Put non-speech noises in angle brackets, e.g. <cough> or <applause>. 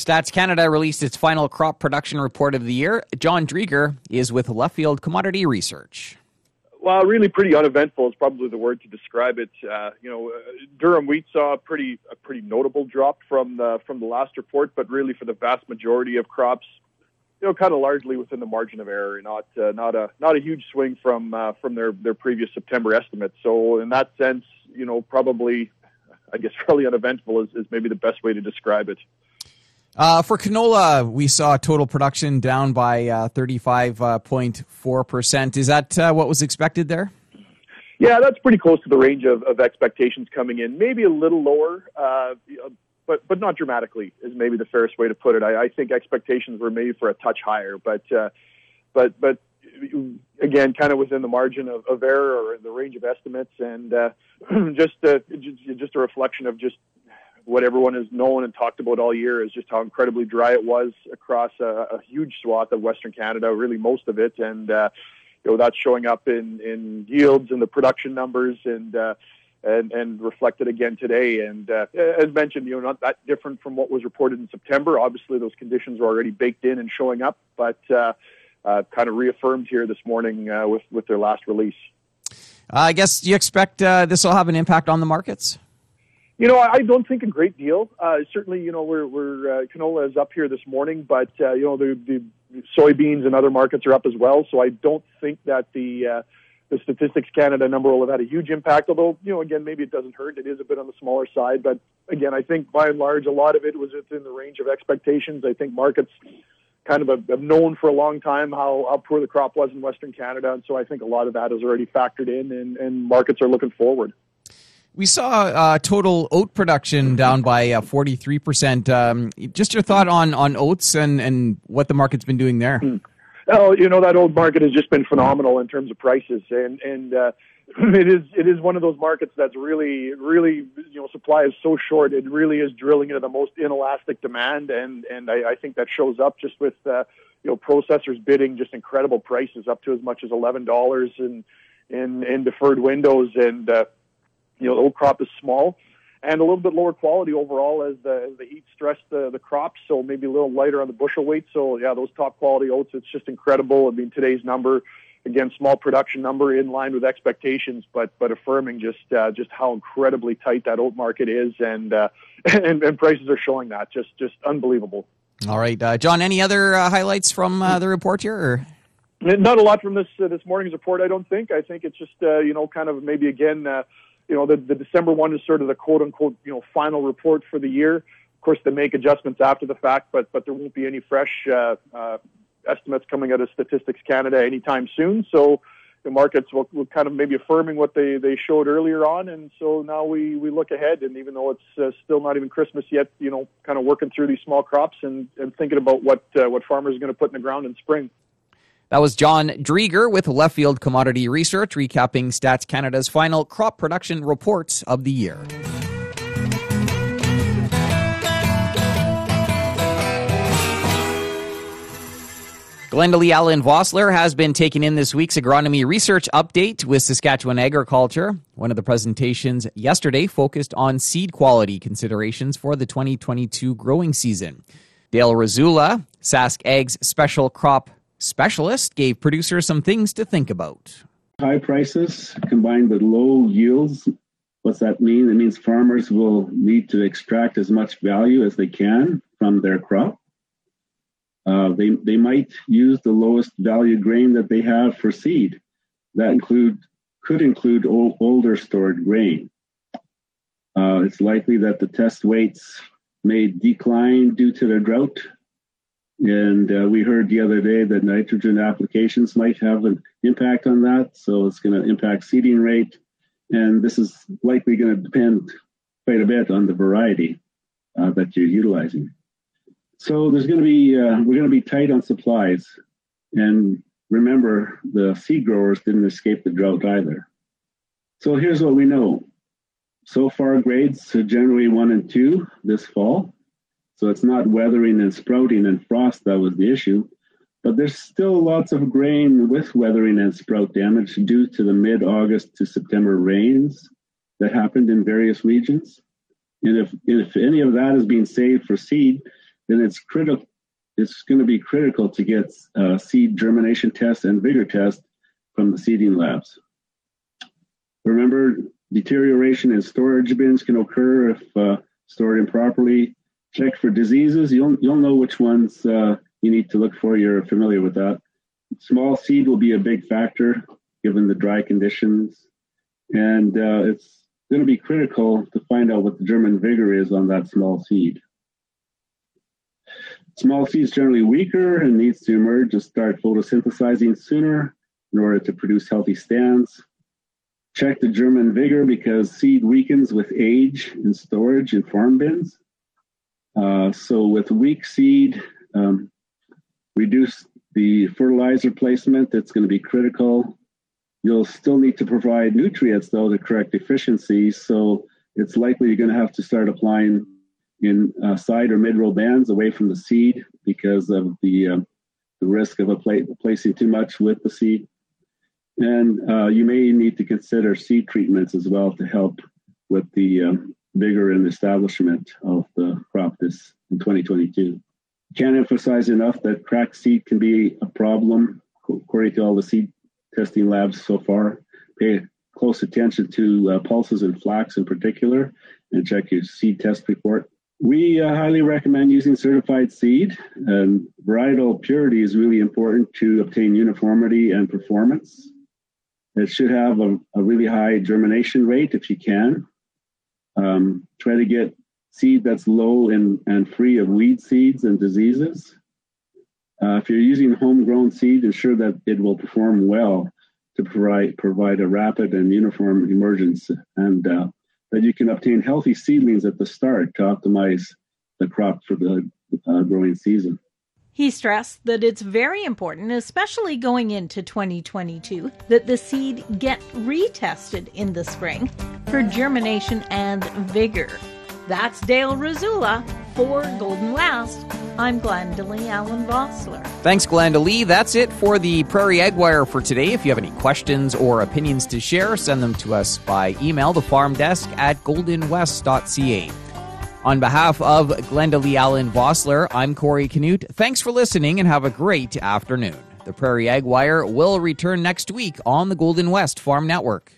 Stats Canada released its final crop production report of the year. John Drieger is with Leftfield Commodity Research. Well, really pretty uneventful is probably the word to describe it. Uh, you know, uh, Durum wheat saw a pretty a pretty notable drop from the from the last report, but really for the vast majority of crops, you know, kind of largely within the margin of error, not uh, not a not a huge swing from uh, from their their previous September estimates. So in that sense, you know, probably, I guess, <laughs> fairly uneventful is, is maybe the best way to describe it. Uh, for canola, we saw total production down by 35.4%. Uh, is that uh, what was expected there? Yeah, that's pretty close to the range of, of expectations coming in. Maybe a little lower, uh, but but not dramatically is maybe the fairest way to put it. I, I think expectations were maybe for a touch higher, but uh, but but again, kind of within the margin of, of error or the range of estimates, and uh, <clears throat> just uh, just a reflection of just what everyone has known and talked about all year is just how incredibly dry it was across a, a huge swath of Western Canada, really most of it, and uh, you know that's showing up in in yields and the production numbers and. Uh, and, and reflected again today. And uh, as mentioned, you know, not that different from what was reported in September. Obviously, those conditions were already baked in and showing up, but uh, uh, kind of reaffirmed here this morning uh, with with their last release. I guess you expect uh, this will have an impact on the markets. You know, I don't think a great deal. Uh, certainly, you know, we're, we're uh, canola is up here this morning, but uh, you know, the, the soybeans and other markets are up as well. So I don't think that the uh, the Statistics Canada number will have had a huge impact. Although, you know, again, maybe it doesn't hurt. It is a bit on the smaller side, but again, I think by and large, a lot of it was within the range of expectations. I think markets kind of have known for a long time how, how poor the crop was in Western Canada, and so I think a lot of that is already factored in, and, and markets are looking forward. We saw uh, total oat production down by uh, 43%. Um, just your thought on, on oats and, and what the market's been doing there. Hmm. Oh, you know that oat market has just been phenomenal in terms of prices, and and uh, <clears throat> it is it is one of those markets that's really really you know supply is so short. It really is drilling into the most inelastic demand, and and I, I think that shows up just with uh, you know processors bidding just incredible prices up to as much as eleven dollars in in in deferred windows, and uh, you know, the old crop is small and a little bit lower quality overall as the, as the heat stressed the, the crops. So maybe a little lighter on the bushel weight. So yeah, those top quality oats, it's just incredible. I mean, today's number, again, small production number in line with expectations, but, but affirming just, uh, just how incredibly tight that oat market is. And, uh, <laughs> and, and prices are showing that just, just unbelievable. All right, uh, John, any other uh, highlights from uh, the report here? Or? Not a lot from this, uh, this morning's report. I don't think, I think it's just, you know, kind of maybe again, you know, the, the December one is sort of the quote unquote, you know, final report for the year. Of course, they make adjustments after the fact, but but there won't be any fresh uh, uh, estimates coming out of Statistics Canada anytime soon. So the markets will, will kind of maybe affirming what they, they showed earlier on, and so now we, we look ahead. And even though it's uh, still not even Christmas yet, you know, kind of working through these small crops and, and thinking about what uh, what farmers are going to put in the ground in spring. That was John Drieger with Leftfield Commodity Research, recapping Stats Canada's final crop production reports of the year. Glendalee Allen Vossler has been taking in this week's agronomy research update with Saskatchewan Agriculture. One of the presentations yesterday focused on seed quality considerations for the 2022 growing season. Dale Risula, Sask Ag's special crop Specialist gave producers some things to think about. High prices combined with low yields. What's that mean? It means farmers will need to extract as much value as they can from their crop. Uh, they, they might use the lowest value grain that they have for seed. That include could include old, older stored grain. Uh, it's likely that the test weights may decline due to the drought and uh, we heard the other day that nitrogen applications might have an impact on that. So it's going to impact seeding rate. And this is likely going to depend quite a bit on the variety uh, that you're utilizing. So there's going to be, uh, we're going to be tight on supplies. And remember, the seed growers didn't escape the drought either. So here's what we know. So far, grades are generally one and two this fall. So it's not weathering and sprouting and frost that was the issue. But there's still lots of grain with weathering and sprout damage due to the mid August to September rains that happened in various regions. And if, if any of that is being saved for seed, then it's critical. It's going to be critical to get uh, seed germination tests and vigor tests from the seeding labs. Remember, deterioration in storage bins can occur if uh, stored improperly. Check for diseases. You'll you'll know which ones uh, you need to look for. You're familiar with that. Small seed will be a big factor given the dry conditions, and uh, it's going to be critical to find out what the German vigor is on that small seed. Small seed is generally weaker and needs to emerge to start photosynthesizing sooner in order to produce healthy stands. Check the German vigor because seed weakens with age in storage in farm bins. Uh, so with weak seed, um, reduce the fertilizer placement. That's going to be critical. You'll still need to provide nutrients though to correct deficiencies. So it's likely you're going to have to start applying in uh, side or mid row bands away from the seed because of the uh, the risk of a pla- placing too much with the seed. And uh, you may need to consider seed treatments as well to help with the um, vigor and establishment of the this in 2022. Can't emphasize enough that cracked seed can be a problem according to all the seed testing labs so far. Pay close attention to uh, pulses and flax in particular and check your seed test report. We uh, highly recommend using certified seed, and varietal purity is really important to obtain uniformity and performance. It should have a, a really high germination rate if you can. Um, try to get seed that's low and, and free of weed seeds and diseases. Uh, if you're using homegrown seed, ensure that it will perform well to provide provide a rapid and uniform emergence, and uh, that you can obtain healthy seedlings at the start to optimize the crop for the uh, growing season. He stressed that it's very important, especially going into 2022, that the seed get retested in the spring for germination and vigor. That's Dale Risula for Golden West. I'm Glendalee Allen Vossler. Thanks, Glendalee. That's it for the Prairie Ag Wire for today. If you have any questions or opinions to share, send them to us by email, the farm desk at goldenwest.ca. On behalf of Glendalee Allen Vossler, I'm Corey Canute. Thanks for listening and have a great afternoon. The Prairie Ag Wire will return next week on the Golden West Farm Network.